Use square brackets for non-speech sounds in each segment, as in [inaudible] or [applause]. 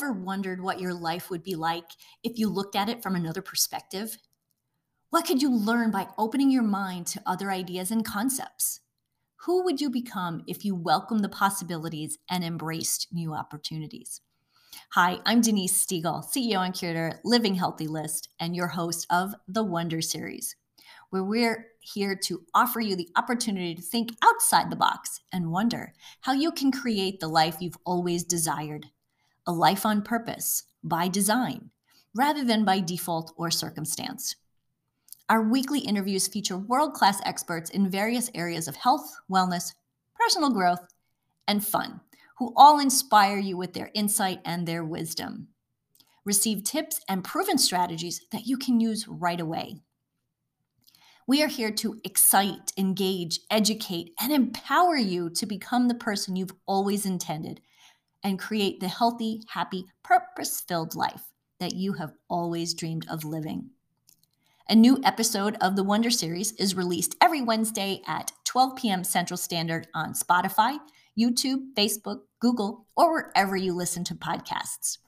ever wondered what your life would be like if you looked at it from another perspective? What could you learn by opening your mind to other ideas and concepts? Who would you become if you welcomed the possibilities and embraced new opportunities? Hi, I'm Denise Stegall, CEO and curator, Living Healthy List, and your host of the Wonder Series, where we're here to offer you the opportunity to think outside the box and wonder how you can create the life you've always desired a life on purpose, by design, rather than by default or circumstance. Our weekly interviews feature world class experts in various areas of health, wellness, personal growth, and fun who all inspire you with their insight and their wisdom. Receive tips and proven strategies that you can use right away. We are here to excite, engage, educate, and empower you to become the person you've always intended and create the healthy, happy, purpose filled life that you have always dreamed of living. A new episode of the Wonder Series is released every Wednesday at 12 p.m. Central Standard on Spotify, YouTube, Facebook, Google, or wherever you listen to podcasts.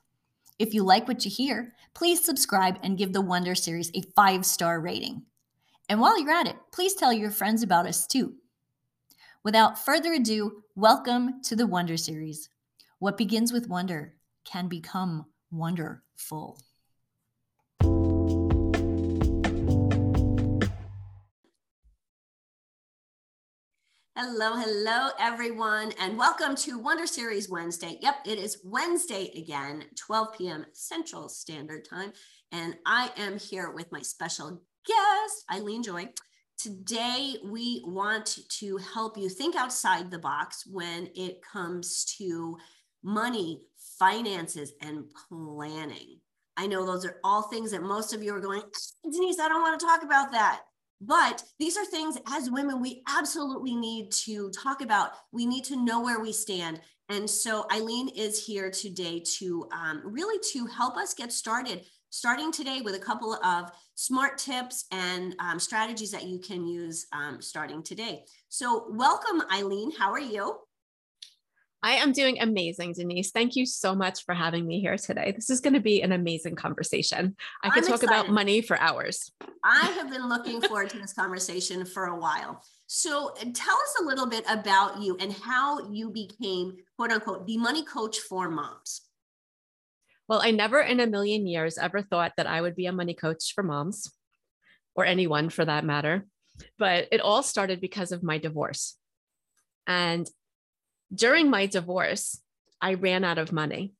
If you like what you hear, please subscribe and give the Wonder Series a five star rating. And while you're at it, please tell your friends about us too. Without further ado, welcome to the Wonder Series. What begins with wonder can become wonderful. Hello, hello, everyone, and welcome to Wonder Series Wednesday. Yep, it is Wednesday again, 12 p.m. Central Standard Time. And I am here with my special guest, Eileen Joy. Today, we want to help you think outside the box when it comes to money, finances, and planning. I know those are all things that most of you are going, Denise, I don't want to talk about that. But these are things as women we absolutely need to talk about. We need to know where we stand. And so Eileen is here today to um, really to help us get started, starting today with a couple of smart tips and um, strategies that you can use um, starting today. So welcome, Eileen. How are you? I am doing amazing, Denise. Thank you so much for having me here today. This is going to be an amazing conversation. I could I'm talk excited. about money for hours. I have been looking forward to this conversation for a while. So, uh, tell us a little bit about you and how you became, quote unquote, the money coach for moms. Well, I never in a million years ever thought that I would be a money coach for moms or anyone for that matter. But it all started because of my divorce. And during my divorce, I ran out of money.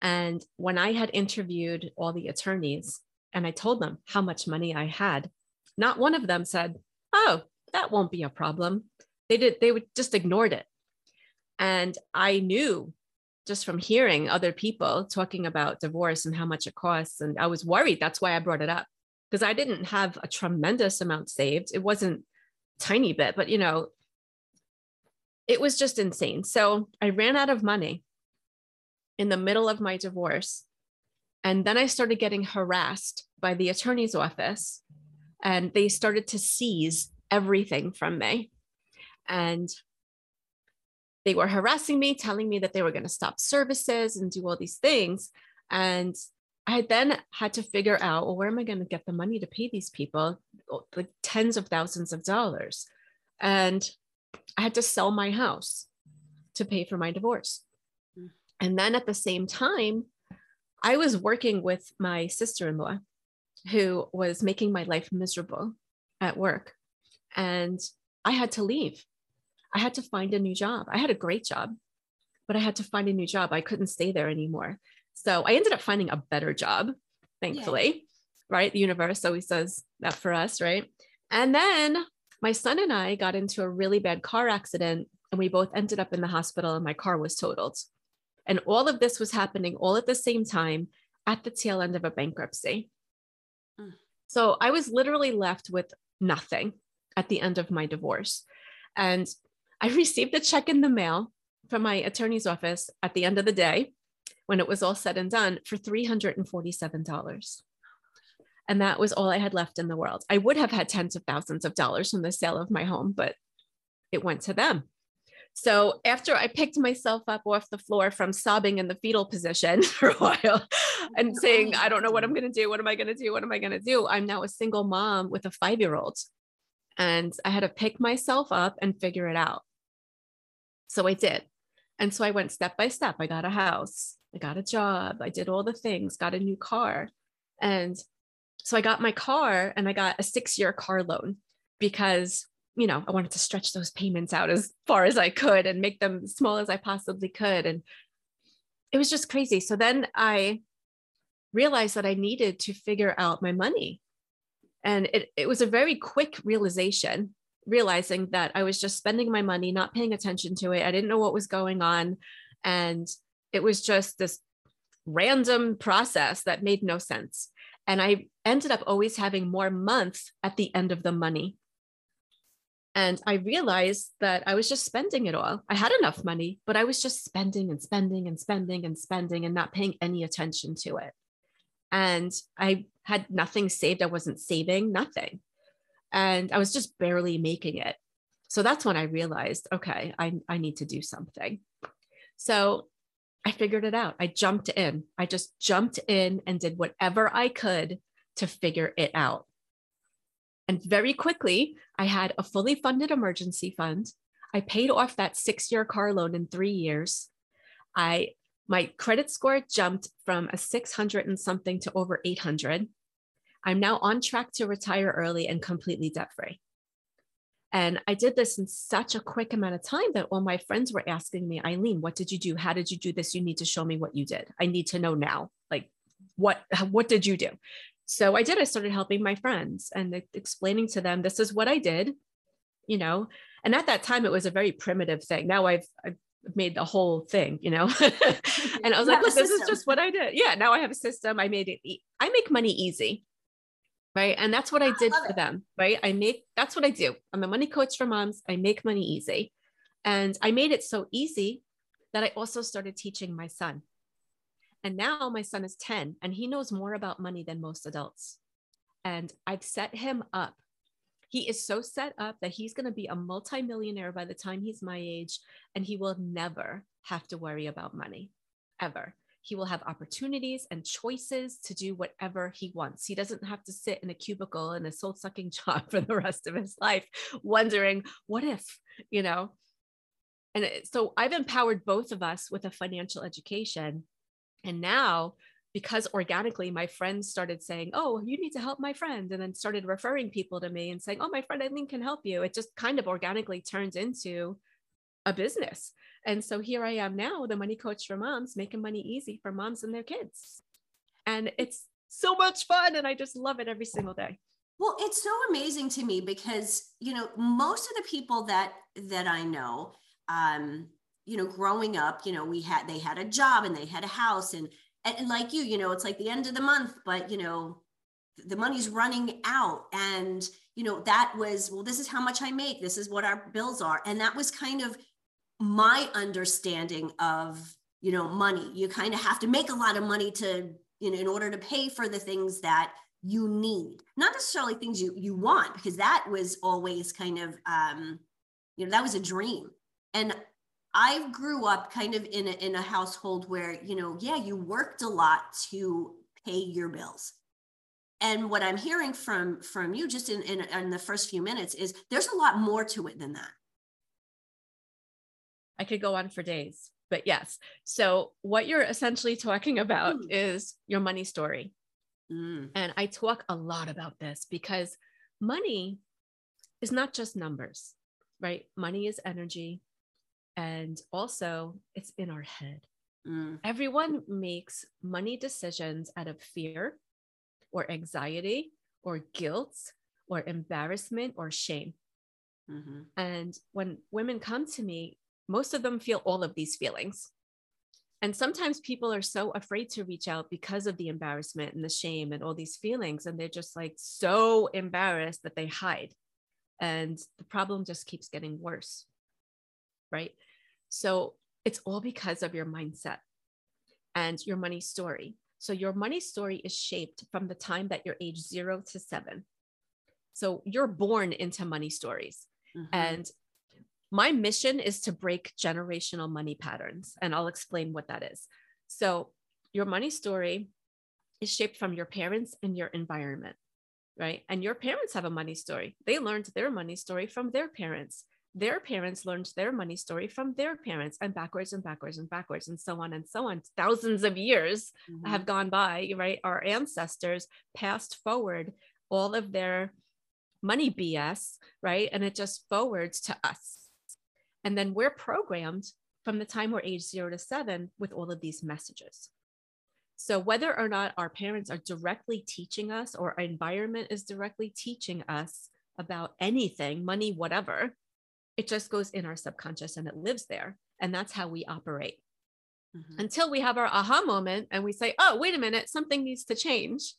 And when I had interviewed all the attorneys and I told them how much money I had, not one of them said, Oh, that won't be a problem. They did, they would just ignored it. And I knew just from hearing other people talking about divorce and how much it costs. And I was worried. That's why I brought it up because I didn't have a tremendous amount saved. It wasn't tiny bit, but you know, it was just insane. So I ran out of money in the middle of my divorce. And then I started getting harassed by the attorney's office, and they started to seize everything from me. And they were harassing me, telling me that they were going to stop services and do all these things. And I then had to figure out, well, where am I going to get the money to pay these people, oh, like tens of thousands of dollars? And I had to sell my house to pay for my divorce. Mm. And then at the same time, I was working with my sister in law who was making my life miserable at work. And I had to leave. I had to find a new job. I had a great job, but I had to find a new job. I couldn't stay there anymore. So I ended up finding a better job, thankfully, yeah. right? The universe always does that for us, right? And then my son and I got into a really bad car accident and we both ended up in the hospital and my car was totaled. And all of this was happening all at the same time at the tail end of a bankruptcy. Mm. So I was literally left with nothing at the end of my divorce. And I [laughs] received a check in the mail from my attorney's office at the end of the day when it was all said and done for $347 and that was all I had left in the world. I would have had tens of thousands of dollars from the sale of my home, but it went to them. So after I picked myself up off the floor from sobbing in the fetal position [laughs] for a while and [laughs] saying, I don't know what I'm going to do. What am I going to do? What am I going to do? I'm now a single mom with a five year old. And I had to pick myself up and figure it out. So I did. And so I went step by step. I got a house, I got a job, I did all the things, got a new car. And so I got my car and I got a six year car loan because you know, I wanted to stretch those payments out as far as I could and make them as small as I possibly could. And it was just crazy. So then I realized that I needed to figure out my money. And it, it was a very quick realization, realizing that I was just spending my money, not paying attention to it. I didn't know what was going on. And it was just this random process that made no sense. And I ended up always having more months at the end of the money and I realized that I was just spending it all. I had enough money, but I was just spending and spending and spending and spending and not paying any attention to it. And I had nothing saved. I wasn't saving nothing. And I was just barely making it. So that's when I realized, okay, I, I need to do something. So I figured it out. I jumped in. I just jumped in and did whatever I could to figure it out. And very quickly, I had a fully funded emergency fund. I paid off that six year car loan in three years. I my credit score jumped from a 600 and something to over 800. I'm now on track to retire early and completely debt free. And I did this in such a quick amount of time that all my friends were asking me, Eileen, what did you do? How did you do this? You need to show me what you did. I need to know now. Like, what what did you do? so I did. I started helping my friends and explaining to them, this is what I did, you know. And at that time, it was a very primitive thing. Now I've, I've made the whole thing, you know. [laughs] and I was like, this is just what I did. Yeah, now I have a system. I made it. E- I make money easy. Right. And that's what I did I for it. them. Right. I make that's what I do. I'm a money coach for moms. I make money easy. And I made it so easy that I also started teaching my son. And now my son is 10 and he knows more about money than most adults. And I've set him up. He is so set up that he's going to be a multimillionaire by the time he's my age, and he will never have to worry about money ever. He will have opportunities and choices to do whatever he wants. He doesn't have to sit in a cubicle in a soul sucking [laughs] job for the rest of his life, wondering, what if, you know? And so I've empowered both of us with a financial education and now, because organically my friends started saying, Oh, you need to help my friend, and then started referring people to me and saying, Oh, my friend Eileen can help you. It just kind of organically turns into a business. And so here I am now, the money coach for moms, making money easy for moms and their kids. And it's so much fun. And I just love it every single day. Well, it's so amazing to me because, you know, most of the people that that I know, um, you know, growing up, you know, we had they had a job and they had a house and and like you, you know, it's like the end of the month, but you know, the money's running out and you know that was well this is how much i make this is what our bills are and that was kind of my understanding of you know money you kind of have to make a lot of money to you know in order to pay for the things that you need not necessarily things you you want because that was always kind of um you know that was a dream and I grew up kind of in a, in a household where, you know, yeah, you worked a lot to pay your bills. And what I'm hearing from from you just in, in, in the first few minutes is there's a lot more to it than that. I could go on for days, but yes. So what you're essentially talking about mm. is your money story. Mm. And I talk a lot about this because money is not just numbers, right? Money is energy, and also, it's in our head. Mm. Everyone makes money decisions out of fear or anxiety or guilt or embarrassment or shame. Mm-hmm. And when women come to me, most of them feel all of these feelings. And sometimes people are so afraid to reach out because of the embarrassment and the shame and all these feelings. And they're just like so embarrassed that they hide. And the problem just keeps getting worse right? So it's all because of your mindset and your money story. So your money story is shaped from the time that you're age zero to seven. So you're born into money stories. Mm-hmm. And my mission is to break generational money patterns, and I'll explain what that is. So, your money story is shaped from your parents and your environment, right? And your parents have a money story. They learned their money story from their parents. Their parents learned their money story from their parents, and backwards and backwards and backwards, and so on and so on. Thousands of years mm-hmm. have gone by, right? Our ancestors passed forward all of their money BS, right? And it just forwards to us. And then we're programmed from the time we're age zero to seven with all of these messages. So, whether or not our parents are directly teaching us or our environment is directly teaching us about anything, money, whatever, it just goes in our subconscious and it lives there. And that's how we operate mm-hmm. until we have our aha moment and we say, oh, wait a minute, something needs to change.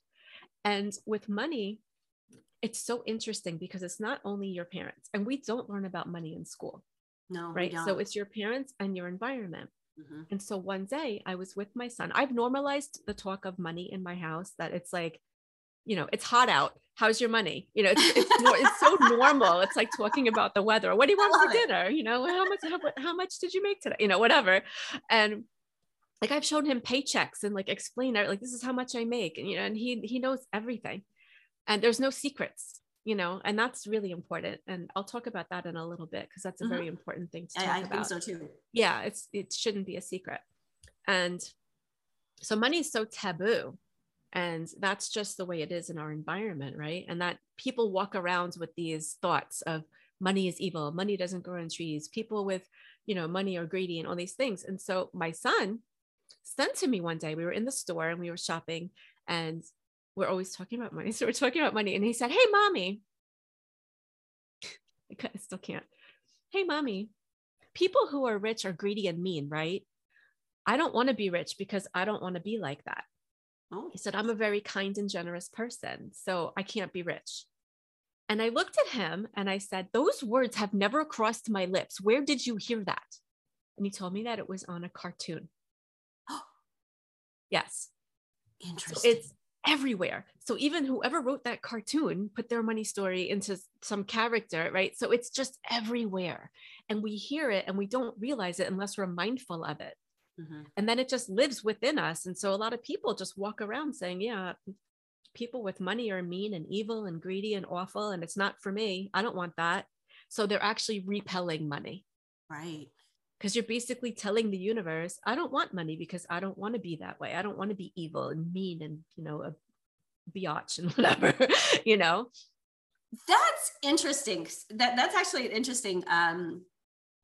And with money, it's so interesting because it's not only your parents, and we don't learn about money in school. No, right. So it's your parents and your environment. Mm-hmm. And so one day I was with my son. I've normalized the talk of money in my house that it's like, you know, it's hot out. How's your money? You know, it's it's, it's so [laughs] normal. It's like talking about the weather. What do you want for it. dinner? You know, how much how, how much did you make today? You know, whatever. And like I've shown him paychecks and like explain like this is how much I make, and you know, and he he knows everything and there's no secrets you know and that's really important and i'll talk about that in a little bit because that's a mm-hmm. very important thing to talk I, I about. think so too yeah it's it shouldn't be a secret and so money is so taboo and that's just the way it is in our environment right and that people walk around with these thoughts of money is evil money doesn't grow on trees people with you know money are greedy and all these things and so my son sent to me one day we were in the store and we were shopping and we're always talking about money. [laughs] So we're talking about money. And he said, Hey, mommy. [laughs] I still can't. Hey, mommy. People who are rich are greedy and mean, right? I don't want to be rich because I don't want to be like that. Oh. He said, I'm a very kind and generous person, so I can't be rich. And I looked at him and I said, Those words have never crossed my lips. Where did you hear that? And he told me that it was on a cartoon. Oh. [gasps] Yes. Interesting. So it's everywhere. So even whoever wrote that cartoon put their money story into some character, right? So it's just everywhere. And we hear it and we don't realize it unless we're mindful of it. Mm-hmm. And then it just lives within us. And so a lot of people just walk around saying, yeah, people with money are mean and evil and greedy and awful. And it's not for me. I don't want that. So they're actually repelling money. Right because you're basically telling the universe i don't want money because i don't want to be that way. I don't want to be evil and mean and you know a biatch and [laughs] whatever [laughs] you know? That's interesting that that's actually an interesting um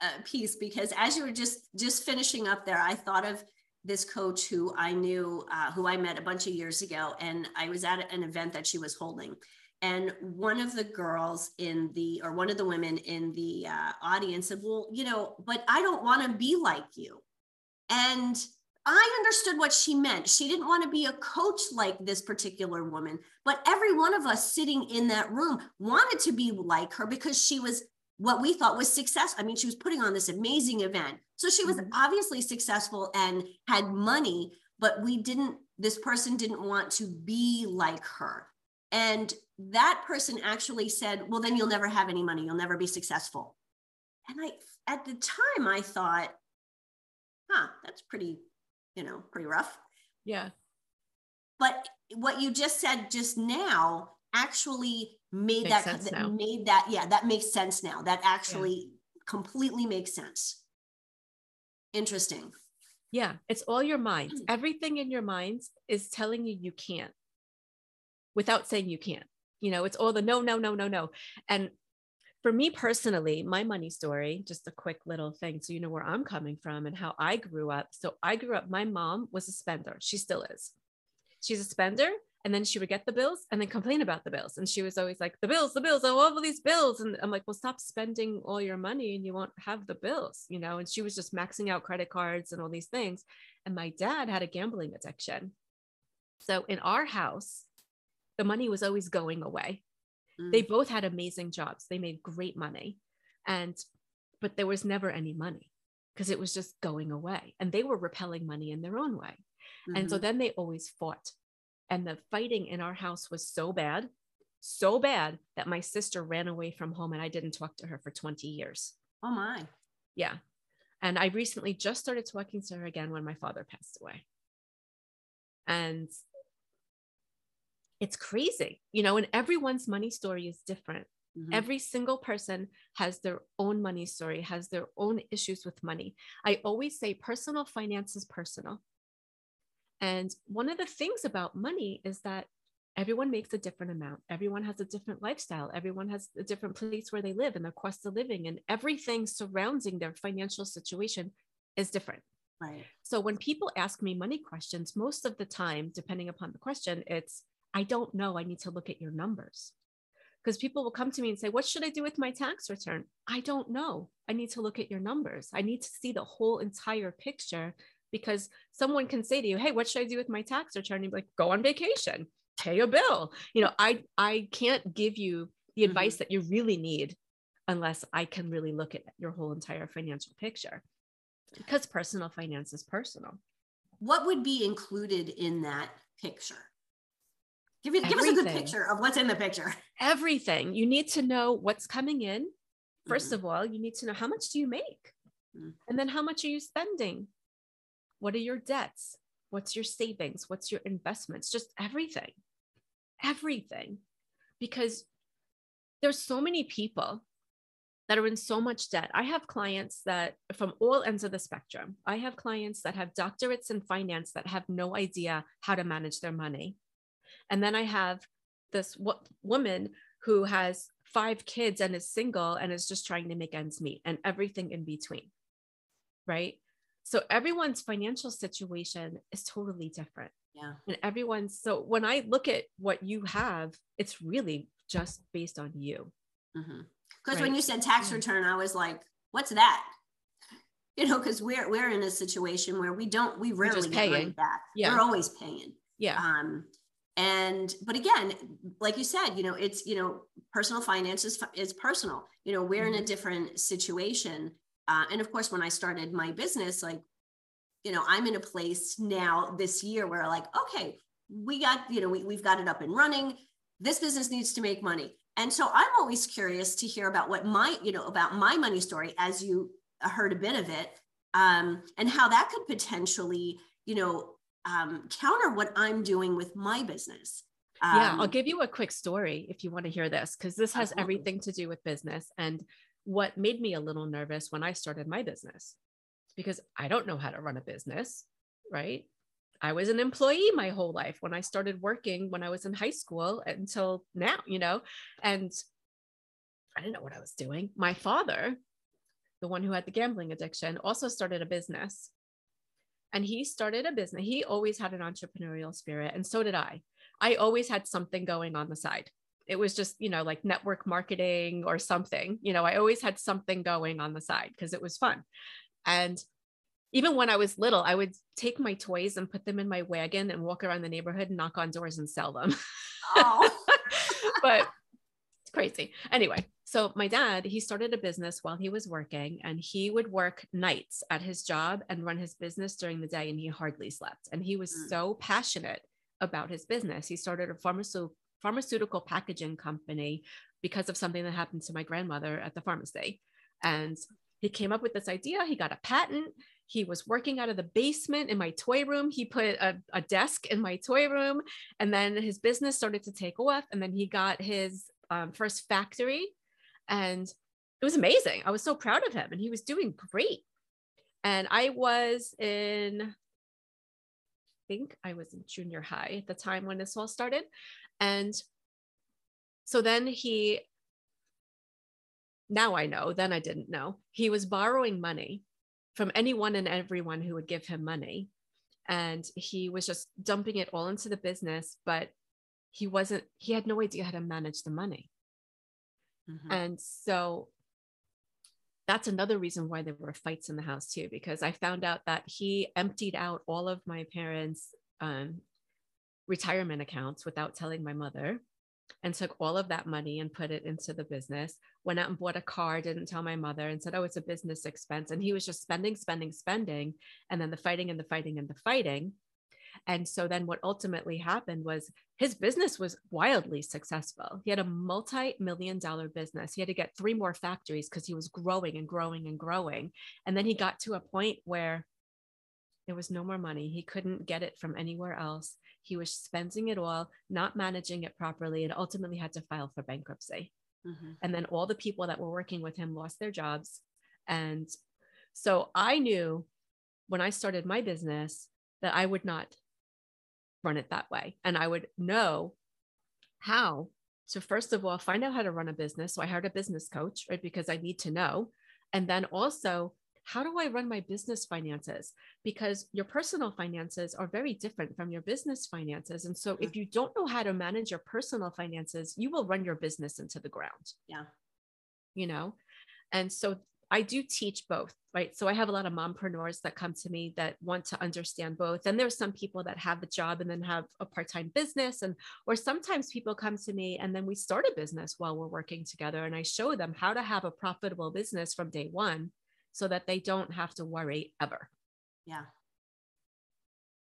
uh, piece because as you were just just finishing up there i thought of this coach who i knew uh, who i met a bunch of years ago and i was at an event that she was holding and one of the girls in the or one of the women in the uh, audience said well you know but i don't want to be like you. And i understood what she meant. She didn't want to be a coach like this particular woman but every one of us sitting in that room wanted to be like her because she was what we thought was success i mean she was putting on this amazing event. So she was mm-hmm. obviously successful and had money but we didn't this person didn't want to be like her. And that person actually said, Well, then you'll never have any money. You'll never be successful. And I, at the time, I thought, Huh, that's pretty, you know, pretty rough. Yeah. But what you just said just now actually made makes that, that made that, yeah, that makes sense now. That actually yeah. completely makes sense. Interesting. Yeah, it's all your minds. Hmm. Everything in your minds is telling you you can't without saying you can't. You know, it's all the no, no, no, no, no. And for me personally, my money story, just a quick little thing so you know where I'm coming from and how I grew up. So I grew up, my mom was a spender. She still is. She's a spender. And then she would get the bills and then complain about the bills. And she was always like, the bills, the bills, oh, all these bills. And I'm like, well, stop spending all your money and you won't have the bills, you know? And she was just maxing out credit cards and all these things. And my dad had a gambling addiction. So in our house, the money was always going away. Mm. They both had amazing jobs. They made great money. And, but there was never any money because it was just going away. And they were repelling money in their own way. Mm-hmm. And so mm-hmm. then they always fought. And the fighting in our house was so bad, so bad that my sister ran away from home and I didn't talk to her for 20 years. Oh my. Yeah. And I recently just started talking to her again when my father passed away. And it's crazy, you know, and everyone's money story is different. Mm-hmm. Every single person has their own money story, has their own issues with money. I always say personal finance is personal. And one of the things about money is that everyone makes a different amount. Everyone has a different lifestyle. Everyone has a different place where they live and their cost of living, and everything surrounding their financial situation is different. Right. So when people ask me money questions, most of the time, depending upon the question, it's, I don't know. I need to look at your numbers. Because people will come to me and say, What should I do with my tax return? I don't know. I need to look at your numbers. I need to see the whole entire picture because someone can say to you, Hey, what should I do with my tax return? And like, Go on vacation, pay a bill. You know, I, I can't give you the mm-hmm. advice that you really need unless I can really look at your whole entire financial picture because personal finance is personal. What would be included in that picture? Give, me, give us a good picture of what's in the picture. Everything. You need to know what's coming in. 1st mm-hmm. of all, you need to know how much do you make? Mm-hmm. And then how much are you spending? What are your debts? What's your savings? What's your investments? Just everything. Everything. Because there's so many people that are in so much debt. I have clients that from all ends of the spectrum. I have clients that have doctorates in finance that have no idea how to manage their money. And then I have this w- woman who has five kids and is single and is just trying to make ends meet and everything in between. Right. So everyone's financial situation is totally different. Yeah. And everyone's so when I look at what you have, it's really just based on you. Because mm-hmm. right. when you said tax return, I was like, what's that? [laughs] You know, because we're we're in a situation where we don't we rarely get money back. Yeah. We're always paying. Yeah. Um, and but again like you said you know it's you know personal finance is, is personal you know we're mm-hmm. in a mm-hmm. different situation uh, and of course when i started my business like you know i'm in a place now this year where like okay we got you know we, we've got it up and running this business needs to make money and so i'm always curious to hear about what my you know about my money story as you heard a bit of it um, and how that could potentially you know um, counter what I'm doing with my business. Um, yeah, I'll um, give you a quick story if you want to hear this, because this has absolutely. everything to do with business and what made me a little nervous when I started my business, because I don't know how to run a business, right? I was an employee my whole life when I started working when I was in high school until now, you know, and I didn't know what I was doing. My father, the one who had the gambling addiction, also started a business and he started a business. He always had an entrepreneurial spirit, and so did I. I always had something going on the side. It was just, you know, like network marketing or something. You know, I always had something going on the side because it was fun. And even when I was little, I would take my toys and put them in my wagon and walk around the neighborhood and knock on doors and sell them. Oh. [laughs] but it's crazy. Anyway, so my dad, he started a business while he was working and he would work nights at his job and run his business during the day and he hardly slept. And he was mm. so passionate about his business. He started a pharmaceutical pharmaceutical packaging company because of something that happened to my grandmother at the pharmacy. And he came up with this idea. He got a patent. He was working out of the basement in my toy room. He put a, a desk in my toy room. And then his business started to take off. And then he got his um, first factory and it was amazing. I was so proud of him and he was doing great. And I was in, I think I was in junior high at the time when this all started. And so then he, now I know, then I didn't know, he was borrowing money from anyone and everyone who would give him money. And he was just dumping it all into the business, but he wasn't, he had no idea how to manage the money. Mm-hmm. And so that's another reason why there were fights in the house too, because I found out that he emptied out all of my parents' um, retirement accounts without telling my mother and took all of that money and put it into the business. Went out and bought a car didn't tell my mother and said oh it's a business expense. And he was just spending spending spending. And then the fighting and the fighting and the fighting And so then what ultimately happened was his business was wildly successful. He had a multi million dollar business. He had to get three more factories because he was growing and growing and growing. And then he got to a point where there was no more money. He couldn't get it from anywhere else. He was spending it all, not managing it properly, and ultimately had to file for bankruptcy. Mm-hmm. And then all the people that were working with him lost their jobs. And so I knew when I started my business that I would not run it that way. And I would know how to, first of all, find out how to run a business. So I hired a business coach, right? Because I need to know. And then also, how do I run my business finances? Because your personal finances are very different from your business finances. And so, if mm-hmm. you don't know how to manage your personal finances, you will run your business into the ground. Yeah. You know, and so I do teach both, right? So I have a lot of mompreneurs that come to me that want to understand both. And there's some people that have a job and then have a part-time business. And or sometimes people come to me and then we start a business while we're working together. And I show them how to have a profitable business from day one so that they don't have to worry ever. Yeah.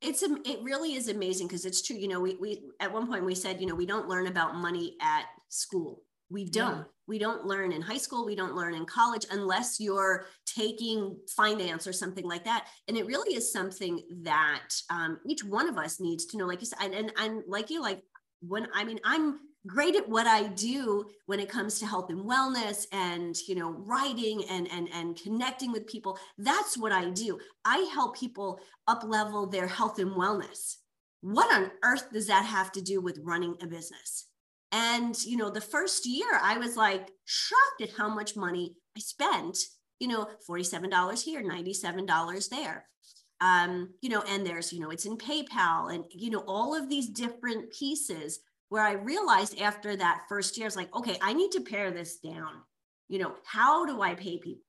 It's it really is amazing because it's true. You know, we we at one point we said, you know, we don't learn about money at school we don't. Yeah. We don't learn in high school. We don't learn in college unless you're taking finance or something like that. And it really is something that um, each one of us needs to know. Like you said, and, and, and like you, like when I mean, I'm great at what I do when it comes to health and wellness and you know writing and and and connecting with people that's what I do I help people up level their health and wellness what on earth does that have to do with running a business and, you know, the first year I was like shocked at how much money I spent, you know, $47 here, $97 there. Um, you know, and there's, you know, it's in PayPal and, you know, all of these different pieces where I realized after that first year, I was like, okay, I need to pare this down. You know, how do I pay people?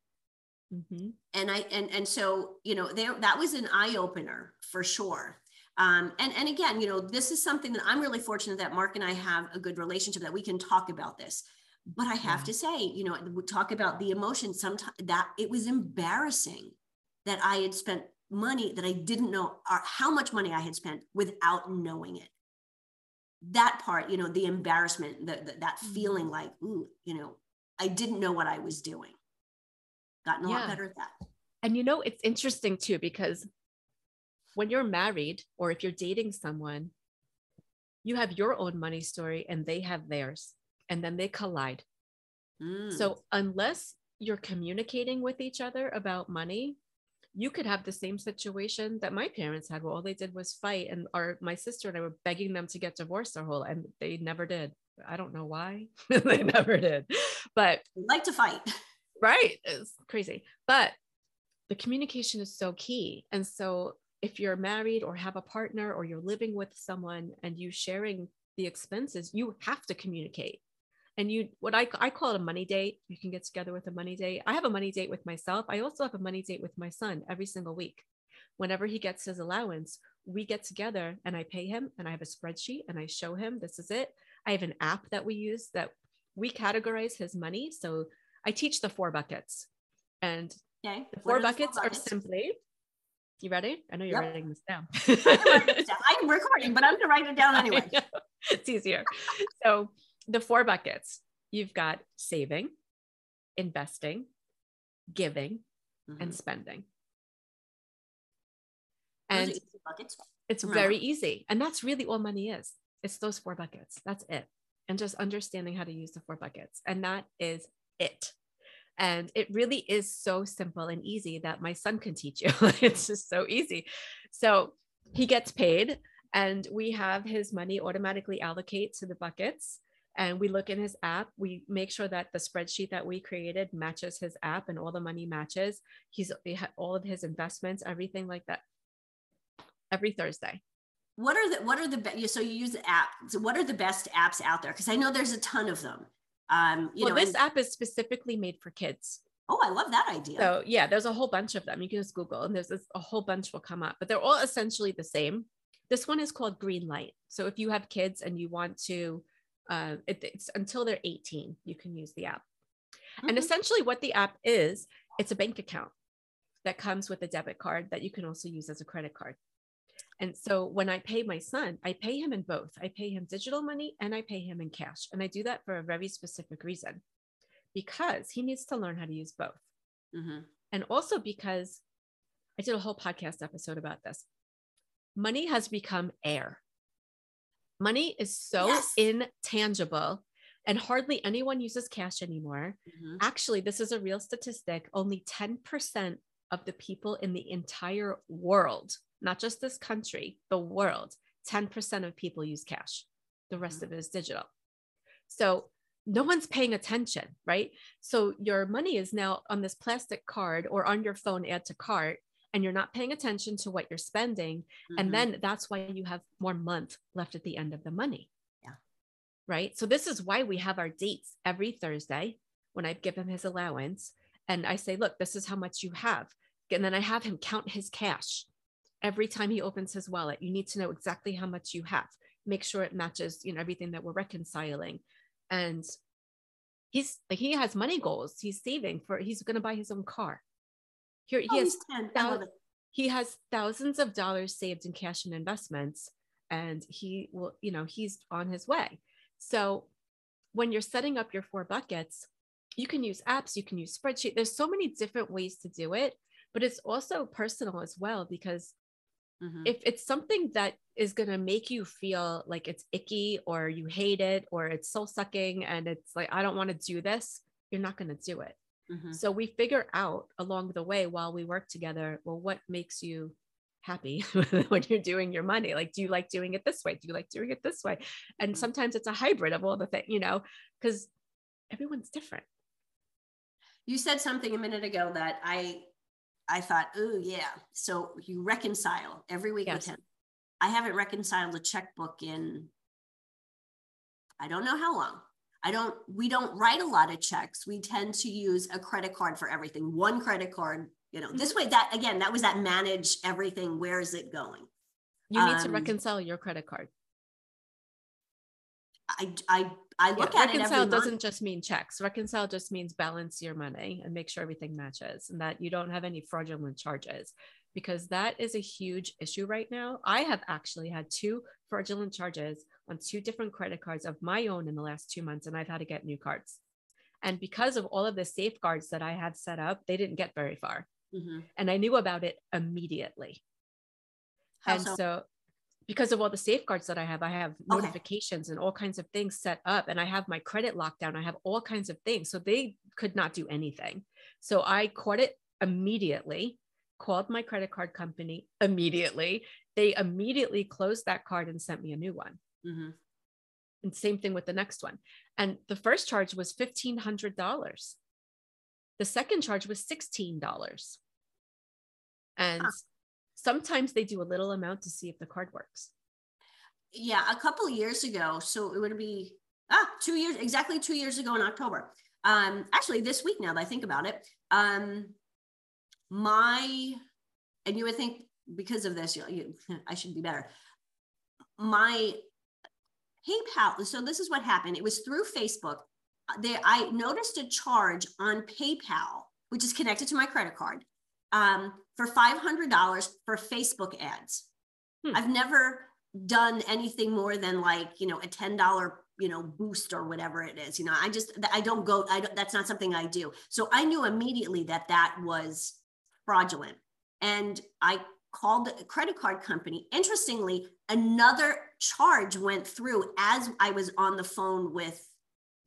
Mm-hmm. And I and and so you know there that was an eye opener for sure. Um, and, and again, you know, this is something that I'm really fortunate that Mark and I have a good relationship that we can talk about this. But I have yeah. to say, you know, we talk about the emotion. Sometimes that it was embarrassing that I had spent money that I didn't know or how much money I had spent without knowing it. That part, you know, the embarrassment, the, the, that mm-hmm. feeling like, ooh, you know, I didn't know what I was doing. Gotten a yeah. lot better at that. And you know, it's interesting too, because when you're married or if you're dating someone, you have your own money story and they have theirs, and then they collide. Mm. So, unless you're communicating with each other about money, you could have the same situation that my parents had where all they did was fight and our my sister and I were begging them to get divorced their whole and they never did. I don't know why. [laughs] they never did. But like to fight. [laughs] Right. It's crazy. But the communication is so key. And so if you're married or have a partner or you're living with someone and you sharing the expenses, you have to communicate. And you, what I, I call it a money date. You can get together with a money date. I have a money date with myself. I also have a money date with my son every single week. Whenever he gets his allowance, we get together and I pay him and I have a spreadsheet and I show him this is it. I have an app that we use that we categorize his money. So I teach the four buckets. And okay. the four buckets, four buckets are simply you ready? I know you're yep. writing this down. I am [laughs] recording, but I'm going to write it down anyway. it's easier. so, the four buckets you've got saving, investing, giving, mm-hmm. and spending. And it's very easy. And that's really all money is. It's those four buckets. That's it. And just understanding how to use the four buckets. And that is it. And it really is so simple and easy that my son can teach you. [laughs] it's just so easy. So he gets paid, and we have his money automatically allocate to the buckets. And we look in his app. We make sure that the spreadsheet that we created matches his app and all the money matches. He's all of his investments, everything like that. Every Thursday what are the what are the so you use the app so what are the best apps out there because i know there's a ton of them um, you well, know, this and, app is specifically made for kids. Oh, I love that idea. So yeah, there's a whole bunch of them. You can just Google and there's this, a whole bunch will come up, but they're all essentially the same. This one is called Greenlight. So if you have kids and you want to, uh, it, it's until they're 18, you can use the app. Mm-hmm. And essentially what the app is, it's a bank account that comes with a debit card that you can also use as a credit card. And so when I pay my son, I pay him in both. I pay him digital money and I pay him in cash. And I do that for a very specific reason because he needs to learn how to use both. Mm-hmm. And also because I did a whole podcast episode about this. Money has become air. Money is so yes. intangible and hardly anyone uses cash anymore. Mm-hmm. Actually, this is a real statistic. Only 10% of the people in the entire world, not just this country, the world, 10% of people use cash. The rest mm-hmm. of it is digital. So no one's paying attention, right? So your money is now on this plastic card or on your phone, add to cart, and you're not paying attention to what you're spending. Mm-hmm. And then that's why you have more month left at the end of the money. Yeah. Right. So this is why we have our dates every Thursday when I give him his allowance. And I say, look, this is how much you have. And then I have him count his cash every time he opens his wallet. You need to know exactly how much you have. Make sure it matches, you know, everything that we're reconciling. And he's like he has money goals. He's saving for he's gonna buy his own car here he, oh, has he has thousands of dollars saved in cash and investments, and he will, you know, he's on his way. So when you're setting up your four buckets, you can use apps, you can use spreadsheet. There's so many different ways to do it, but it's also personal as well because mm-hmm. if it's something that is going to make you feel like it's icky or you hate it or it's soul sucking and it's like I don't want to do this, you're not going to do it. Mm-hmm. So we figure out along the way while we work together, well, what makes you happy [laughs] when you're doing your money? Like, do you like doing it this way? Do you like doing it this way? And mm-hmm. sometimes it's a hybrid of all the things, you know, because everyone's different. You said something a minute ago that I I thought, oh yeah. So you reconcile every week yes. with him. I haven't reconciled a checkbook in I don't know how long. I don't, we don't write a lot of checks. We tend to use a credit card for everything, one credit card, you know, mm-hmm. this way that again, that was that manage everything. Where is it going? You need um, to reconcile your credit card. I, I, I look yeah, at reconcile it. doesn't just mean checks. Reconcile just means balance your money and make sure everything matches and that you don't have any fraudulent charges because that is a huge issue right now. I have actually had two fraudulent charges on two different credit cards of my own in the last two months, and I've had to get new cards. And because of all of the safeguards that I had set up, they didn't get very far. Mm-hmm. And I knew about it immediately. How and so? so? Because of all the safeguards that I have, I have okay. notifications and all kinds of things set up, and I have my credit lockdown. I have all kinds of things. So they could not do anything. So I caught it immediately, called my credit card company immediately. They immediately closed that card and sent me a new one. Mm-hmm. And same thing with the next one. And the first charge was $1,500. The second charge was $16. And. Sometimes they do a little amount to see if the card works. Yeah, a couple years ago. So it would be ah, two years, exactly two years ago in October. Um, actually, this week now that I think about it, um, my, and you would think because of this, you, you, [laughs] I should be better. My PayPal. So this is what happened. It was through Facebook. They, I noticed a charge on PayPal, which is connected to my credit card, um, for $500 for Facebook ads. Hmm. I've never done anything more than like, you know, a $10 you know boost or whatever it is you know i just i don't go i don't that's not something i do so i knew immediately that that was fraudulent and i called the credit card company. Interestingly, another charge went through as I was on the phone with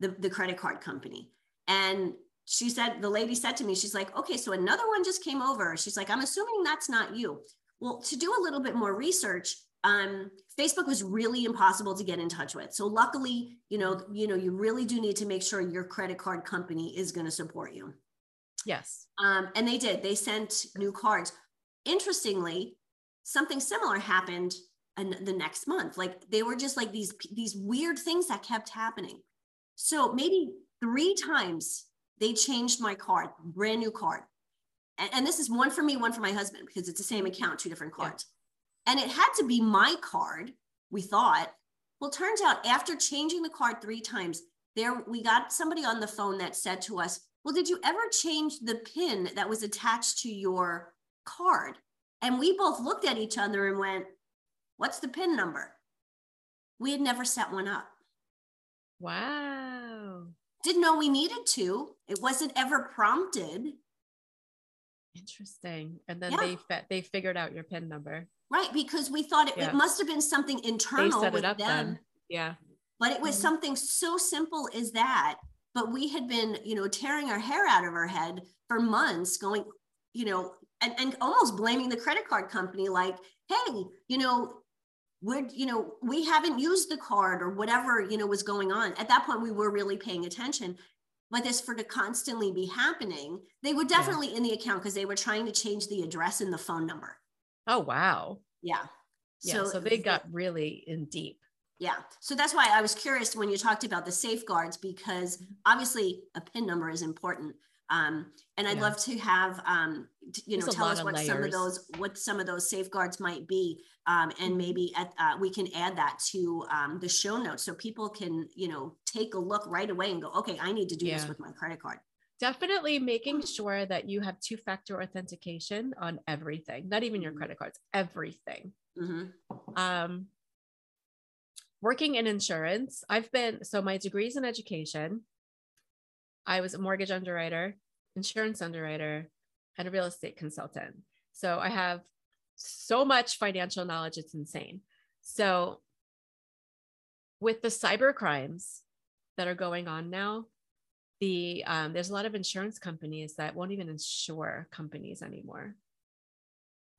the, the credit card company. And she said, the lady said to me, she's like, okay, so another one just came over. She's like, I'm assuming that's not you. Well, to do a little bit more research, um, Facebook was really impossible to get in touch with. So luckily, you know, you know, you really do need to make sure your credit card company is going to support you. Yes. Um, and they did. They sent new cards interestingly, something similar happened and the next month. Like they were just like these these weird things that kept happening. So maybe three times they changed my card, brand new card. And, and this is one for me, one for my husband, because it's the same account, two different cards. Yeah. And it had to be my card, we thought. Well, turns out after changing the card three times, there we got somebody on the phone that said to us, Well, did you ever change the pin that was attached to your card. And we both looked at each other and went, What's the PIN number? We had never set one up. Wow. Didn't know we needed to. It wasn't ever prompted. Interesting. And then Yeah. they they figured out your PIN number. Right, because we thought it, Yeah. it must have been something They internal set with it up them. then. Yeah. but it was Mhm. something so simple as that but we had been you know tearing our hair out of our head for months going you know and, and almost blaming the credit card company like hey you know we're you know we haven't used the card or whatever you know was going on at that point we were really paying attention but this for to constantly be happening they were definitely in the account because they were trying to change the address and the phone number Oh wow. yeah Yeah. So, they got really in deep. Yeah. So that's why I was curious when you talked about the safeguards because obviously a PIN number is important. Um, and I'd Yeah. love to have um, t- you know There's a tell us of what some of those what some of those safeguards might be, um, and Mhm. maybe at, uh, we can add that to um, the show notes so people can you know take a look right away and go, okay, I need to do this with my credit card. Definitely making sure that you have two factor authentication on everything, not even your Mhm. credit cards, everything. hmm um, working in insurance, I've been so my degrees in education. I was a mortgage underwriter, insurance underwriter, and a real estate consultant. So I have so much financial knowledge, it's insane. So with the cyber crimes that are going on now, the um, there's a lot of insurance companies that won't even insure companies anymore,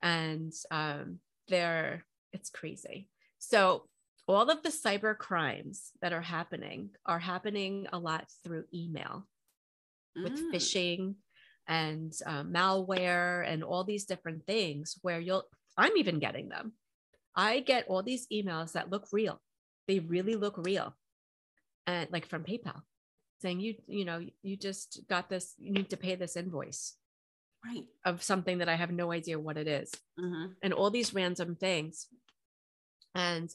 and um, they're it's crazy. So all of the cyber crimes that are happening are happening a lot through email with Mm. phishing and um, malware and all these different things where you'll i'm even getting them i get all these emails that look real they really look real and like from paypal saying you you know you just got this you need to pay this invoice Right. of something that i have no idea what it is hmm and all these random things. And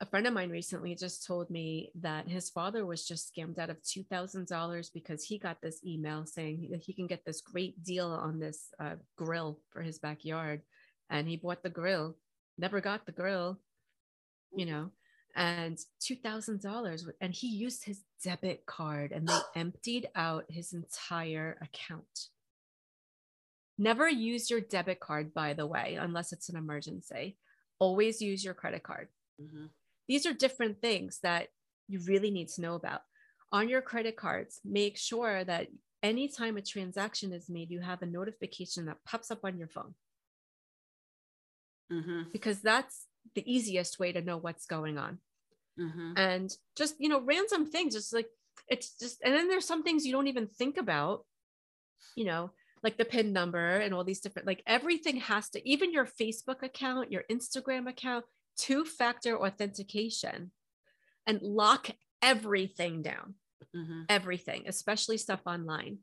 a friend of mine recently just told me that his father was just scammed out of $2,000 because he got this email saying that he can get this great deal on this uh, grill for his backyard. And he bought the grill, never got the grill, you know, and $2,000. And he used his debit card and they [gasps] emptied out his entire account. Never use your debit card, by the way, unless it's an emergency. Always use your credit card. hmm These are different things that you really need to know about. On your credit cards, make sure that anytime a transaction is made, you have a notification that pops up on your phone hmm because that's the easiest way to know what's going on. hmm and just you know random things just like it's just and then there's some things you don't even think about you know like the pin number and all these different like everything has to even your facebook account your instagram account two factor authentication and lock everything down. Hmm everything especially stuff online.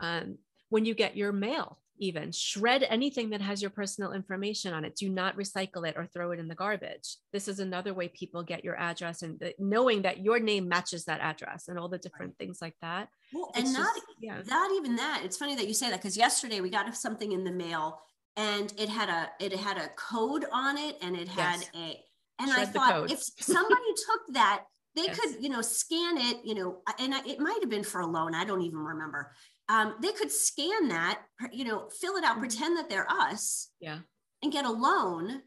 Um, when you get your mail even shred anything that has your personal information on it. Do not recycle it or throw it in the garbage. This is another way people get your address and the, knowing that your name matches that address and all the different things like that. Well, It's and not just- yeah. not even that. It's funny that you say that because yesterday we got something in the mail and it had a it had a code on it and it had Yes. a and i Shred the thought if [laughs] somebody took that they Yes. could you know scan it you know and I, it might have been for a loan i don't even remember um, they could scan that you know fill it out Mhm. pretend that they're us yeah and get a loan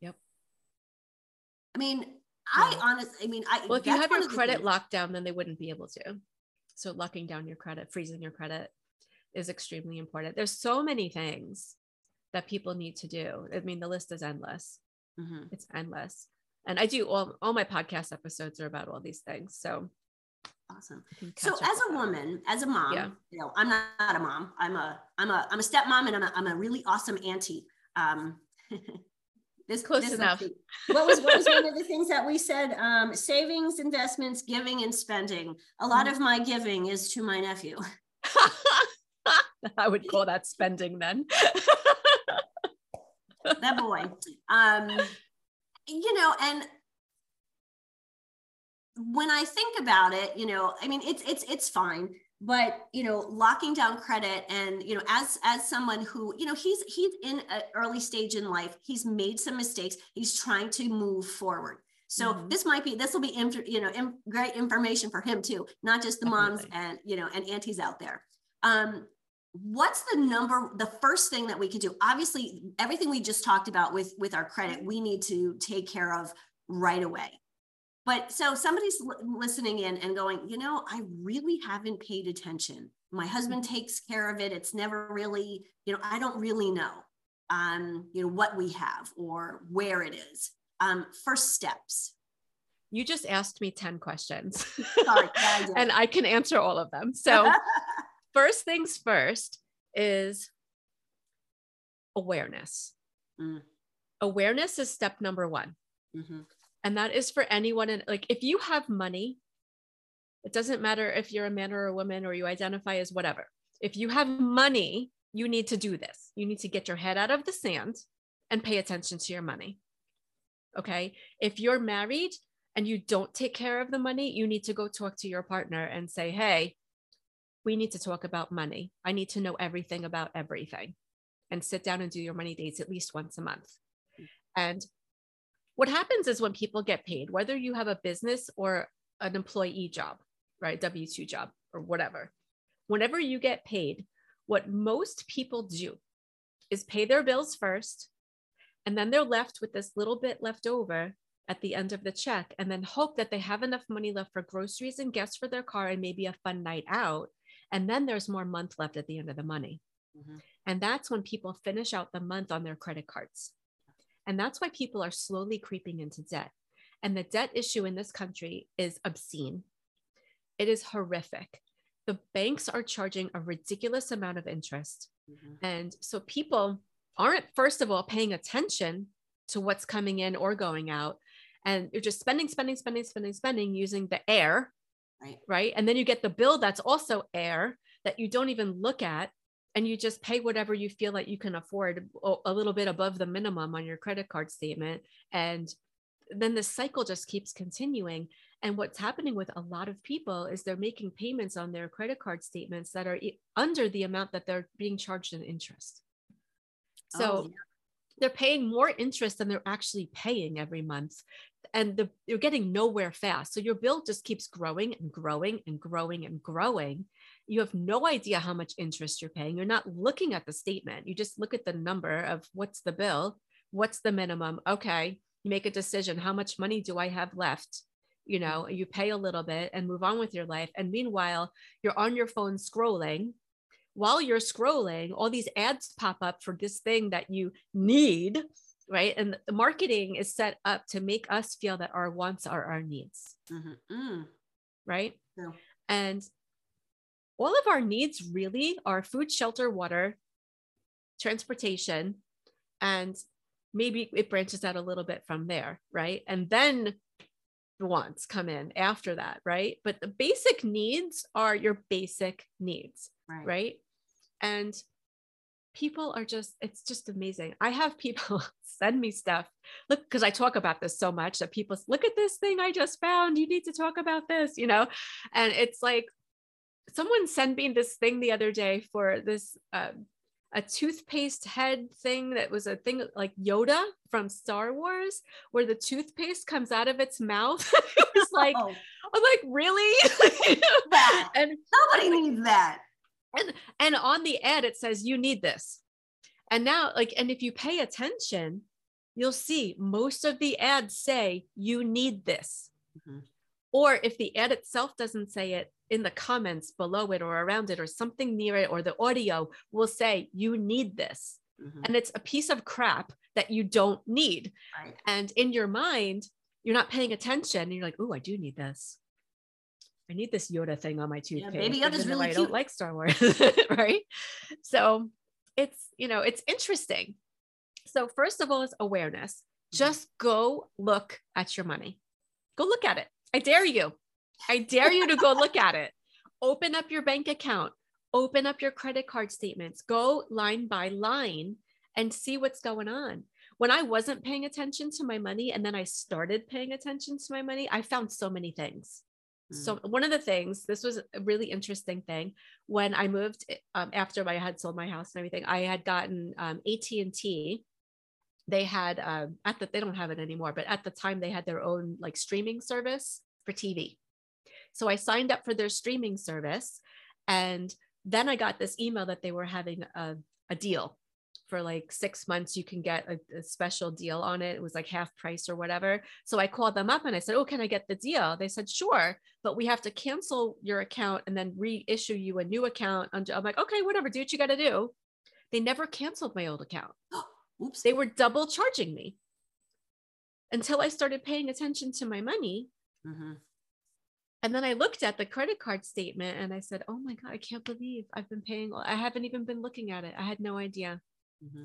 Yep. i mean i Yeah. honestly i mean i well if you have your credit locked down then they wouldn't be able to so locking down your credit freezing your credit is extremely important there's so many things that people need to do i mean the list is endless Mhm. it's endless and i do all, all my podcast episodes are about all these things so awesome So as a woman, as a mom, Yeah. you know, I'm not, not a mom. I'm a I'm a I'm a stepmom and I'm a, I'm a really awesome auntie. Um [laughs] this Close this- enough. What was what was one of the [laughs] things that we said? Um, savings, investments, giving, and spending. A lot Mhm. of my giving is to my nephew. [laughs] i would call that spending then That boy. Um, you know, and when I think about it, you know, I mean, it's it's it's fine. but you know locking down credit and you know as as someone who you know he's he's in an early stage in life he's made some mistakes he's trying to move forward so mm-hmm. this might be this will be you know great information for him too not just the Definitely. moms and you know and aunties out there um what's the number the first thing that we can do obviously everything we just talked about with with our credit we need to take care of right away but so somebody's listening in and going, you know, I really haven't paid attention. My husband takes care of it. It's never really, you know, I don't really know, um, you know, what we have or where it is. Um, first steps. You just asked me 10 questions. Sorry, yeah, I [laughs] and I can answer all of them. So, [laughs] first things first is awareness. Mm. Awareness is step number one. Mm-hmm and that is for anyone and like if you have money it doesn't matter if you're a man or a woman or you identify as whatever if you have money you need to do this you need to get your head out of the sand and pay attention to your money okay if you're married and you don't take care of the money you need to go talk to your partner and say hey we need to talk about money i need to know everything about everything and sit down and do your money dates at least once a month and what happens is when people get paid, whether you have a business or an employee job, right? W 2 job or whatever, whenever you get paid, what most people do is pay their bills first. And then they're left with this little bit left over at the end of the check and then hope that they have enough money left for groceries and gas for their car and maybe a fun night out. And then there's more month left at the end of the money. Mm-hmm. And that's when people finish out the month on their credit cards. And that's why people are slowly creeping into debt. And the debt issue in this country is obscene. It is horrific. The banks are charging a ridiculous amount of interest. Mm-hmm. And so people aren't, first of all, paying attention to what's coming in or going out. And you're just spending, spending, spending, spending, spending using the air. Right. Right. And then you get the bill that's also air that you don't even look at and you just pay whatever you feel like you can afford a little bit above the minimum on your credit card statement and then the cycle just keeps continuing and what's happening with a lot of people is they're making payments on their credit card statements that are under the amount that they're being charged in interest oh, so oh, yeah. they're paying more interest than they're actually paying every month and the, you're getting nowhere fast so your bill just keeps growing and growing and growing and growing you have no idea how much interest you're paying. You're not looking at the statement. You just look at the number of what's the bill, what's the minimum. Okay, you make a decision. How much money do I have left? You know, you pay a little bit and move on with your life. And meanwhile, you're on your phone scrolling. While you're scrolling, all these ads pop up for this thing that you need, right? And the marketing is set up to make us feel that our wants are our needs, mm-hmm. mm. right? Yeah. And all of our needs really are food, shelter, water, transportation, and maybe it branches out a little bit from there, right? And then the wants come in after that, right? But the basic needs are your basic needs, right? right? And people are just, it's just amazing. I have people [laughs] send me stuff. Look, because I talk about this so much that people look at this thing I just found. You need to talk about this, you know? And it's like, someone sent me this thing the other day for this uh, a toothpaste head thing that was a thing like Yoda from Star Wars, where the toothpaste comes out of its mouth. [laughs] it was like, oh. [laughs] I'm like, really? that. and nobody needs that. And and on the ad it says you need this. And now, like, and if you pay attention, you'll see most of the ads say you need this. Mm-hmm. Or if the ad itself doesn't say it, in the comments below it or around it or something near it or the audio will say, you need this. Mm-hmm. And it's a piece of crap that you don't need. Right. And in your mind, you're not paying attention. And you're like, oh, I do need this. I need this Yoda thing on my toothpaste. Yeah, baby Yoda's really I don't like Star Wars, [laughs] right? So it's, you know, it's interesting. So first of all, is awareness. Mm-hmm. Just go look at your money. Go look at it. I dare you. I dare you to go look at it. [laughs] Open up your bank account, open up your credit card statements, go line by line and see what's going on. When I wasn't paying attention to my money and then I started paying attention to my money, I found so many things. So one of the things, this was a really interesting thing. When I moved um, after I had sold my house and everything, I had gotten um, AT and T. They had um, at the they don't have it anymore, but at the time they had their own like streaming service for TV. So I signed up for their streaming service, and then I got this email that they were having a, a deal for like six months you can get a, a, special deal on it it was like half price or whatever so i called them up and i said oh can i get the deal they said sure but we have to cancel your account and then reissue you a new account i'm like okay whatever do what you got to do they never canceled my old account [gasps] oops they were double charging me until i started paying attention to my money mm-hmm. And then I looked at the credit card statement and I said, "Oh my god, I can't believe I've been paying. I haven't even been looking at it. I had no idea." Mm-hmm.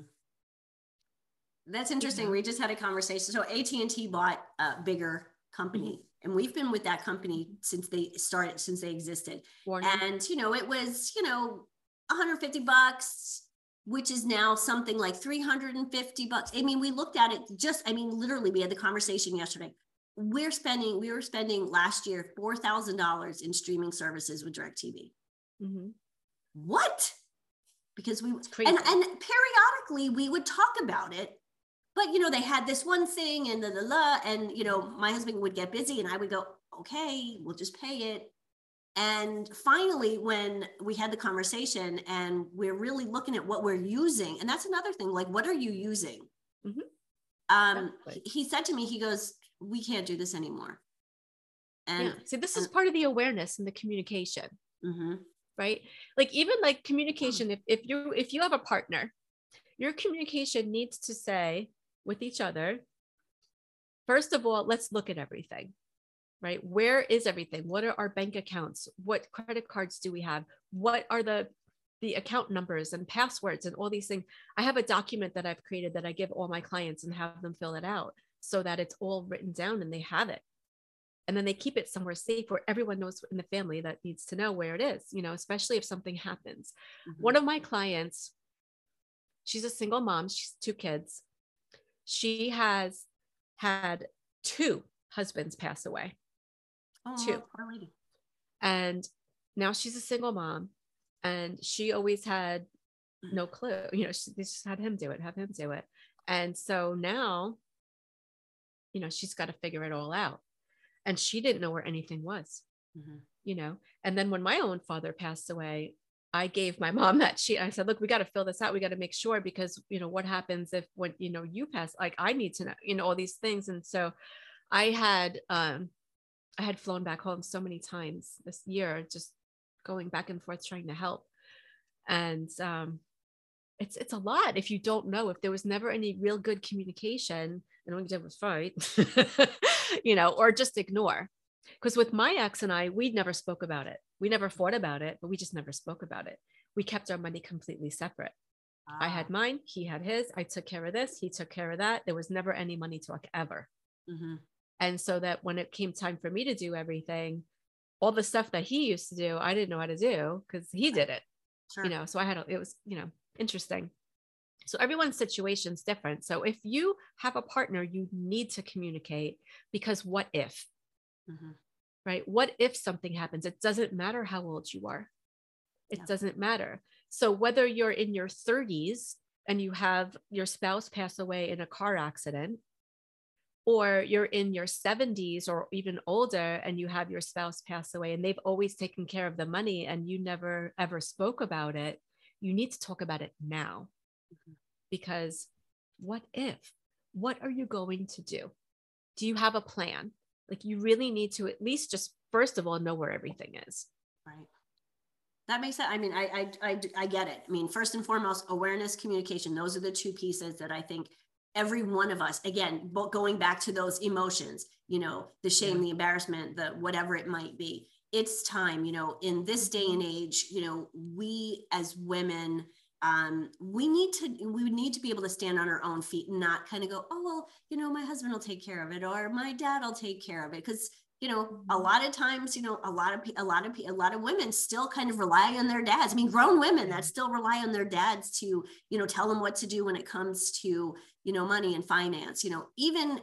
That's interesting. We just had a conversation. So AT and T bought a bigger company, mm-hmm. and we've been with that company since they started, since they existed. Warning. And you know, it was you know 150 bucks, which is now something like 350 bucks. I mean, we looked at it just. I mean, literally, we had the conversation yesterday. We're spending. We were spending last year four thousand dollars in streaming services with Directv. Mm-hmm. What? Because we and, and periodically we would talk about it but you know they had this one thing and the la, la, and you know my husband would get busy and i would go okay we'll just pay it. And finally when we had the conversation and we're really looking at what we're using and that's another thing like what are you using? Mm-hmm. um he said to me he goes we can't do this anymore. And yeah. see this and, is part of the awareness and the communication. Mm-hmm right? Like even like hmm. communication if, if you if you have a partner your communication needs to say with each other first of all let's look at everything right? Where is everything? What are our bank accounts? What credit cards do we have? What are the the account numbers and passwords and all these things? I have a document that i've created that i give all my clients and have them fill it out so that it's all written down and they have it and then they keep it somewhere safe where everyone knows in the family that needs to know where it is you know especially if something happens. Mm-hmm. one of my clients she's a single mom she's two kids. She has had two husbands pass away. Oh, two and now she's a single mom and she always had no clue you know she just had him do it have him do it. And so now you know she's got to figure it all out and she didn't know where anything was mm-hmm. you know? And then when my own father passed away i gave my [laughs] mom that sheet i said look we got to fill this out. We got to make sure because you know what happens if when you know you pass like i need to know you know all these things. And so i had um i had flown back home so many times this year just going back and forth trying to help. And um it's it's a lot if you don't know. If there was never any real good communication and all you did was fight [laughs] you know, or just ignore. Because with my ex and I, we never spoke about it. We never fought about it, but we just never spoke about it. We kept our money completely separate. I had mine, he had his. I took care of this, he took care of that. There was never any money talk ever. Mm-hmm. And so that when it came time for me to do everything, all the stuff that he used to do, I didn't know how to do because he did it. Sure. You know, so I had a, it was, you know, interesting. So everyone's situation is different. So if you have a partner, you need to communicate because what if? Mm-hmm. Right? What if something happens? It doesn't matter how old you are. It yeah. doesn't matter. So whether you're in your 30s and you have your spouse pass away in a car accident, or you're in your 70s or even older and you have your spouse pass away and they've always taken care of the money and you never ever spoke about it, you need to talk about it now Mm-hmm. Because what if? What are you going to do? Do you have a plan? Like you really need to at least just first of all know where everything is. Right. That makes sense. I mean, I, I, I, I get it. I mean, first and foremost, awareness, communication. Those are the two pieces that I think every one of us, again, going back to those emotions, you know, the shame, yeah. the embarrassment, the whatever it might be. It's time, you know, in this day and age, you know, we as women, um, we need to we would need to be able to stand on our own feet and not kind of go oh well you know my husband will take care of it or my dad will take care of it. Because you know a mm-hmm. lot of times you know a lot of a lot of a lot of women still kind of rely on their dads. I mean grown women that still rely on their dads to you know tell them what to do when it comes to you know money and finance you know even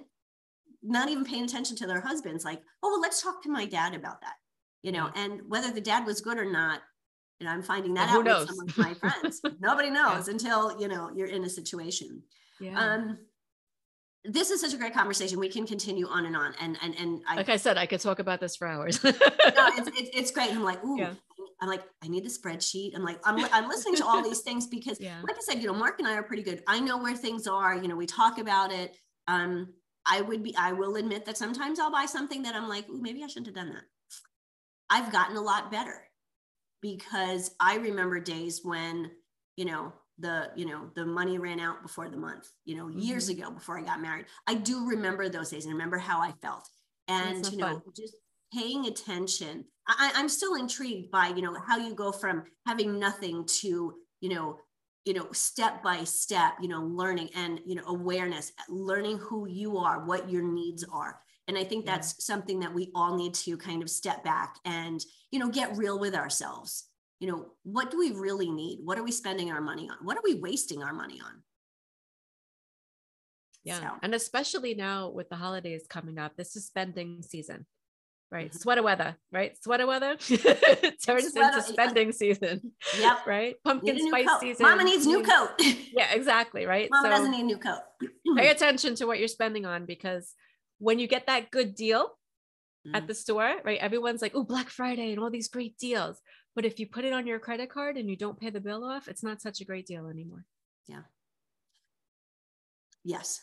not even paying attention to their husbands like oh well let's talk to my dad about that you know, and whether the dad was good or not, know, I'm finding that Yeah, who out knows? with some of my friends. [laughs] Nobody knows until, you know, you're in a situation. Yeah. Um, this is such a great conversation. We can continue on and on. And and and I like I said, I could talk about this for hours. [laughs] no, it's, it's, it's great. I'm like, ooh, Yeah. I'm like, I need the spreadsheet. I'm like, I'm, I'm listening to all these things because, [laughs] Yeah. like I said, you know, Mark and I are pretty good. I know where things are. You know, we talk about it. Um, I would be, I will admit that sometimes I'll buy something that I'm like, ooh, maybe I shouldn't have done that. I've gotten a lot better because I remember days when, you know, the, you know, the money ran out before the month, you know, years Mm-hmm. ago before I got married. I do remember those days and remember how I felt. And, you know, fun. just paying attention. I- I'm still intrigued by, you know, how you go from having nothing to, you know, you know, step by step, you know, learning and, you know, awareness, learning who you are, what your needs are. And I think Yeah. that's something that we all need to kind of step back and, you know, get real with ourselves. You know, what do we really need? What are we spending our money on? What are we wasting our money on? Yeah. So- And especially now with the holidays coming up, this is spending season, right? Mhm. Sweater weather, right? Sweater weather [laughs] turns Sweater- into spending season, [laughs] Yep. right? Pumpkin spice coat. season. Mama needs new coat. [laughs] Yeah, exactly, right? Mama So doesn't need a new coat. [clears throat] pay attention to what you're spending on because when you get that good deal at Mhm. the store, right? Everyone's like, oh, Black Friday and all these great deals. But if you put it on your credit card and you don't pay the bill off, it's not such a great deal anymore. Yeah. Yes.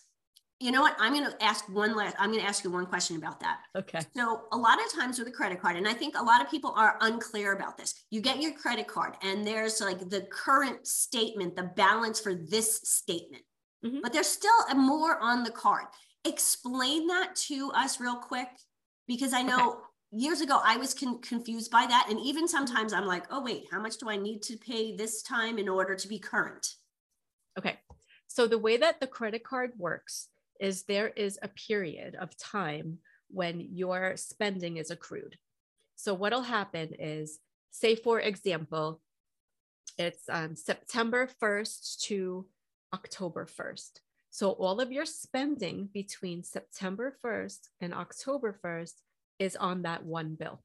You know what? I'm going to ask one last, I'm going to ask you one question about that. Okay. So a lot of times with a credit card, and I think a lot of people are unclear about this. You get your credit card and there's like the current statement, the balance for this statement, Mhm. but there's still more on the card. Explain that to us real quick, because I know years ago I was con- confused by that. And even sometimes I'm like, oh, wait, how much do I need to pay this time in order to be current? Okay. So the way that the credit card works is there is a period of time when your spending is accrued. So what'll happen is, say for example, it's um, September 1st to October 1st. So all of your spending between September 1st and October 1st is on that one bill.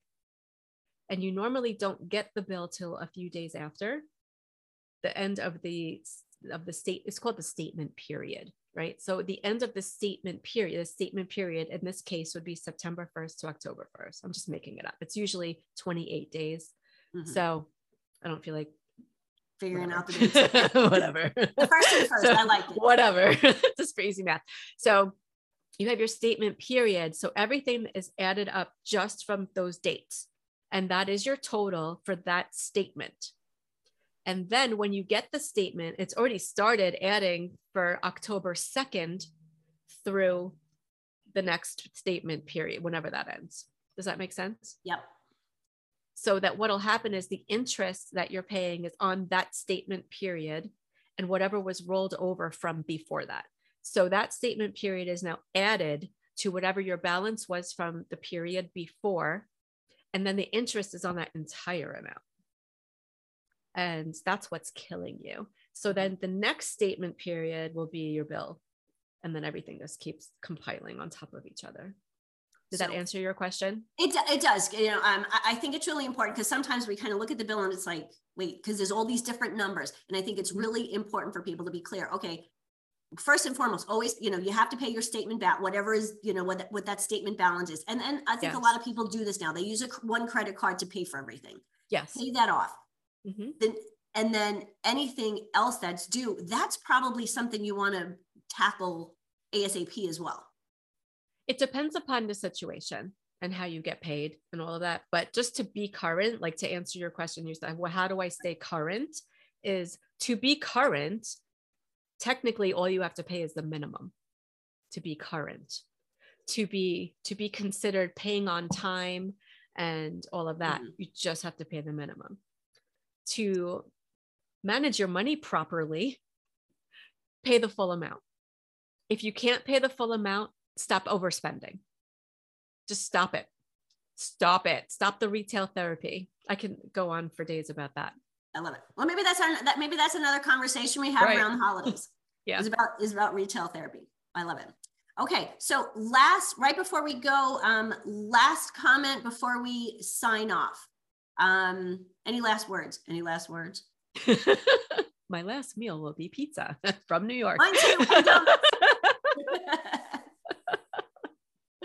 And you normally don't get the bill till a few days after the end of the of the state it's called the statement period right so the end of the statement period the statement period in this case would be september 1st to october 1st i'm just making it up it's usually 28 days Mhm. so i don't feel like Figuring out the whatever. dates. [laughs] whatever The first and first, I like it. whatever [laughs] just crazy math so you have your statement period so everything is added up just from those dates and that is your total for that statement and then when you get the statement it's already started adding for october 2nd through the next statement period whenever that ends does that make sense Yep. So that what'll happen is the interest that you're paying is on that statement period and whatever was rolled over from before that. So that statement period is now added to whatever your balance was from the period before. And then the interest is on that entire amount. And that's what's killing you. So then the next statement period will be your bill. And then everything just keeps compiling on top of each other. Did that answer your question? It, it does. You know, um, I, I think it's really important because sometimes we kind of look at the bill and it's like, wait, because there's all these different numbers. And I think it's really important for people to be clear. Okay, first and foremost, always, you know, you have to pay your statement back, whatever is, you know, what, that- what that statement balance is. And then I think a lot of people do this now. They use a, one credit card to pay for everything. Yes. Pay that off. Mhm. Then, and then anything else that's due, that's probably something you want to tackle ASAP as well. It depends upon the situation and how you get paid and all of that. But just to be current, like to answer your question, you said, well, how do I stay current? Is to be current, technically all you have to pay is the minimum to be current. To be to be considered paying on time and all of that, Mhm. you just have to pay the minimum. To manage your money properly, pay the full amount. If you can't pay the full amount, stop overspending. Just stop it. Stop it. Stop the retail therapy. I can go on for days about that. I love it. Well, maybe that's our, that maybe that's another conversation we have Right. around the holidays. [laughs] Yeah. Is about is about retail therapy. I love it. Okay, so last, right before we go, um, last comment before we sign off. Um, any last words? Any last words? [laughs] My last meal will be pizza [laughs] from New York. Mine too.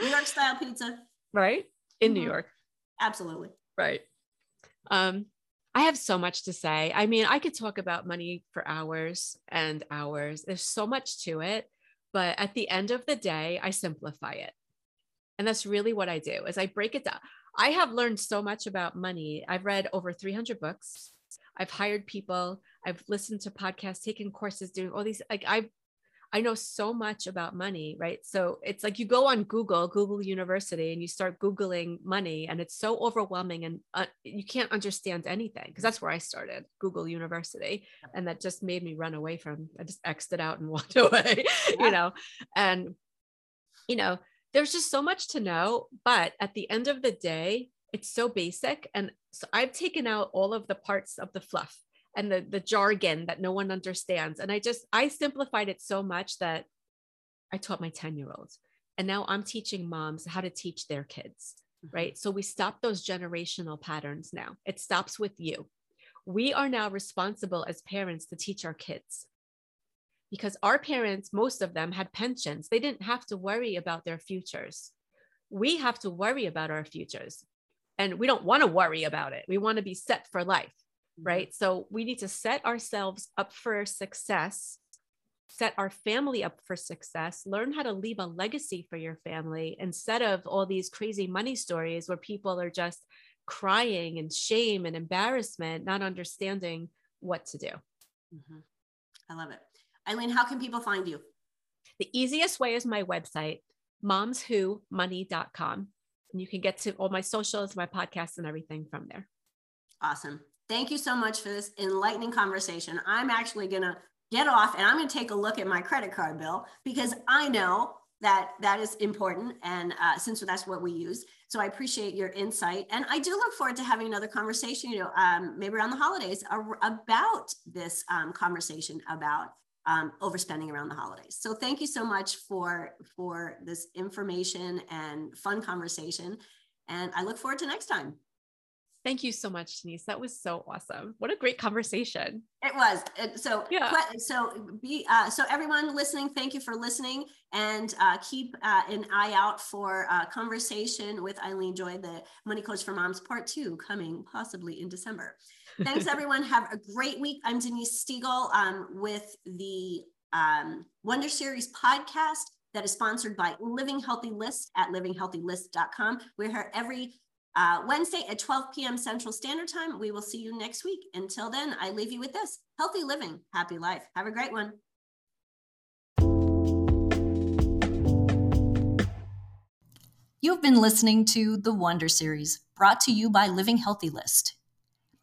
New York style pizza. Right? In Mhm. New York. Absolutely. Right. Um, I have so much to say. I mean, I could talk about money for hours and hours. There's so much to it, but at the end of the day, I simplify it. And that's really what I do is I break it down. I have learned so much about money. I've read over 300 books. I've hired people. I've listened to podcasts, taken courses, doing all these like I've I know so much about money, right? So it's like you go on Google, Google University, and you start Googling money, and it's so overwhelming and uh, you can't understand anything because that's where I started, Google University. And that just made me run away from, I just X'd it out and [laughs] walked away, Yeah. you know? And, you know, there's just so much to know. But at the end of the day, it's so basic. And so I've taken out all of the parts of the fluff and the the jargon that no one understands. And i just i simplified it so much that i taught my 10 year olds and now i'm teaching moms how to teach their kids mm-hmm. right? So we stop those generational patterns now. It stops with you. We are now responsible as parents to teach our kids because our parents most of them had pensions. They didn't have to worry about their futures. We have to worry about our futures and we don't want to worry about it. We want to be set for life right? So we need to set ourselves up for success, set our family up for success, learn how to leave a legacy for your family instead of all these crazy money stories where people are just crying and shame and embarrassment, not understanding what to do. Mhm. I love it. Eileen, how can people find you? The easiest way is my website, momswhomoney.com. And you can get to all my socials, my podcasts, and everything from there. Awesome. Thank you so much for this enlightening conversation. I'm actually going to get off and I'm going to take a look at my credit card bill because I know that that is important. And uh, since that's what we use. So I appreciate your insight. And I do look forward to having another conversation, you know, um, maybe around the holidays about this um, conversation about um, overspending around the holidays. So thank you so much for, for this information and fun conversation. And I look forward to next time. Thank you so much, Denise. That was so awesome. What a great conversation. It was. So Yeah. So be uh, so everyone listening, thank you for listening, and uh, keep uh, an eye out for uh, conversation with Eileen Joy, the Money Coach for Moms Part Two, coming possibly in December. Thanks, [laughs] everyone. Have a great week. I'm Denise Stiegel um, with the um, Wonder Series podcast that is sponsored by Living Healthy List at livinghealthylist.com. We're here every uh, Wednesday at 12 p.m. Central Standard Time. We will see you next week. Until then, I leave you with this healthy living, happy life. Have a great one. You've been listening to the Wonder Series, brought to you by Living Healthy List.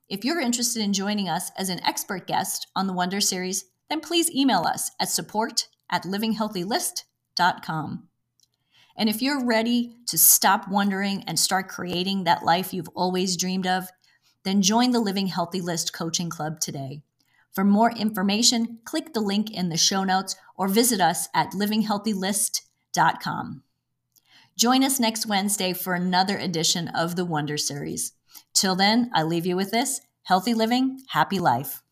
If you're interested in joining us as an expert guest on the Wonder Series, then please email us at support at livinghealthylist.com. And if you're ready to stop wondering and start creating that life you've always dreamed of, then join the Living Healthy List Coaching Club today. For more information, click the link in the show notes or visit us at livinghealthylist.com. Join us next Wednesday for another edition of the Wonder Series. Till then, I leave you with this healthy living, happy life.